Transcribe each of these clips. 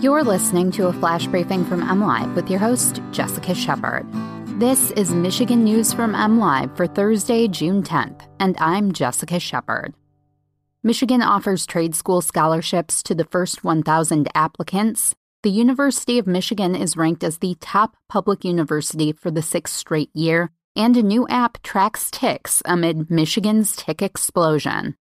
You're listening to a flash briefing from MLive with your host, Jessica Shepard. This is Michigan News from MLive for Thursday, June 10th, and I'm Jessica Shepard. Michigan offers trade school scholarships to the first 1,000 applicants. The University of Michigan is ranked as the top public university for the sixth straight year, and a new app tracks ticks amid Michigan's tick explosion.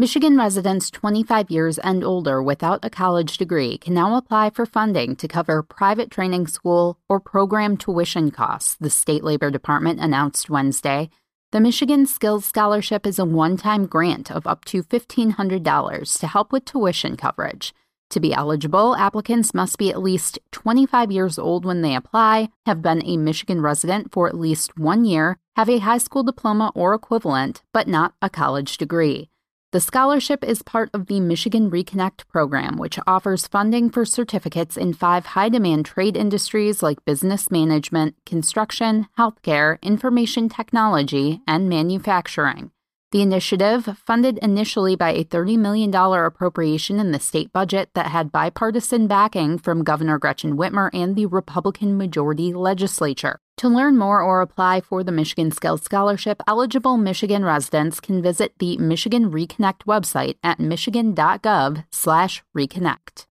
Michigan residents 25 years and older without a college degree can now apply for funding to cover private training school or program tuition costs, the State Labor Department announced Wednesday. The Michigan Skills Scholarship is a one time grant of up to $1,500 to help with tuition coverage. To be eligible, applicants must be at least 25 years old when they apply, have been a Michigan resident for at least one year, have a high school diploma or equivalent, but not a college degree. The scholarship is part of the Michigan Reconnect program, which offers funding for certificates in five high demand trade industries like business management, construction, healthcare, information technology, and manufacturing. The initiative, funded initially by a $30 million appropriation in the state budget that had bipartisan backing from Governor Gretchen Whitmer and the Republican majority legislature. To learn more or apply for the Michigan Skills Scholarship, eligible Michigan residents can visit the Michigan Reconnect website at michigan.gov/reconnect.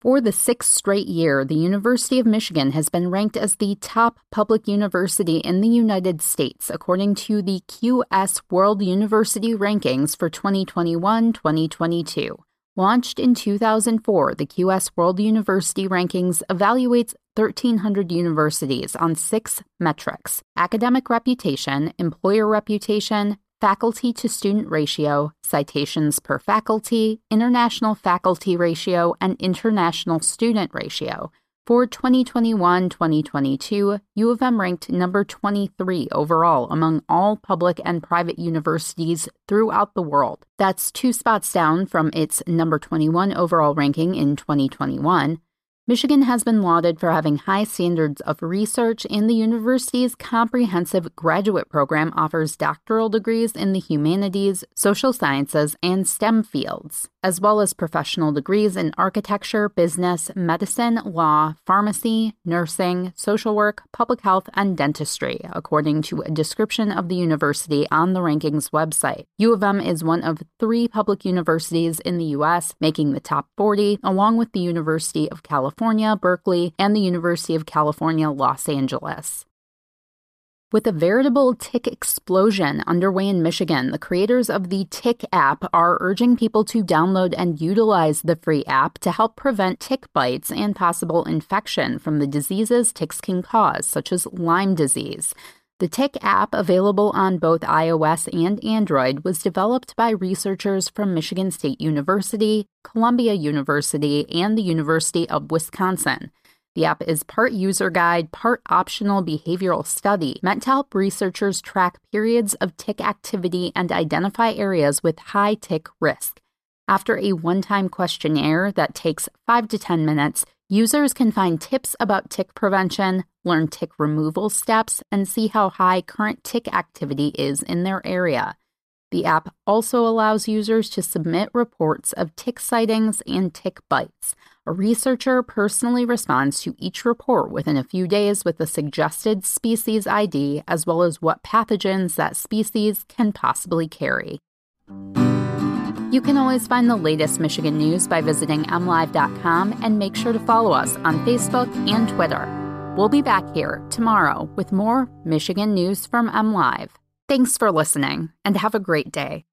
For the sixth straight year, the University of Michigan has been ranked as the top public university in the United States, according to the QS World University Rankings for 2021 2022. Launched in 2004, the QS World University Rankings evaluates 1,300 universities on six metrics academic reputation, employer reputation, faculty to student ratio, citations per faculty, international faculty ratio, and international student ratio. For 2021 2022, U of M ranked number 23 overall among all public and private universities throughout the world. That's two spots down from its number 21 overall ranking in 2021. Michigan has been lauded for having high standards of research, and the university's comprehensive graduate program offers doctoral degrees in the humanities, social sciences, and STEM fields, as well as professional degrees in architecture, business, medicine, law, pharmacy, nursing, social work, public health, and dentistry, according to a description of the university on the rankings website. U of M is one of three public universities in the U.S., making the top 40, along with the University of California. California, Berkeley, and the University of California, Los Angeles. With a veritable tick explosion underway in Michigan, the creators of the Tick app are urging people to download and utilize the free app to help prevent tick bites and possible infection from the diseases ticks can cause, such as Lyme disease. The Tick app, available on both iOS and Android, was developed by researchers from Michigan State University, Columbia University, and the University of Wisconsin. The app is part user guide, part optional behavioral study, meant to help researchers track periods of tick activity and identify areas with high tick risk. After a one time questionnaire that takes 5 to 10 minutes, users can find tips about tick prevention, learn tick removal steps, and see how high current tick activity is in their area. The app also allows users to submit reports of tick sightings and tick bites. A researcher personally responds to each report within a few days with a suggested species ID as well as what pathogens that species can possibly carry. You can always find the latest Michigan news by visiting mlive.com and make sure to follow us on Facebook and Twitter. We'll be back here tomorrow with more Michigan news from MLive. Thanks for listening and have a great day.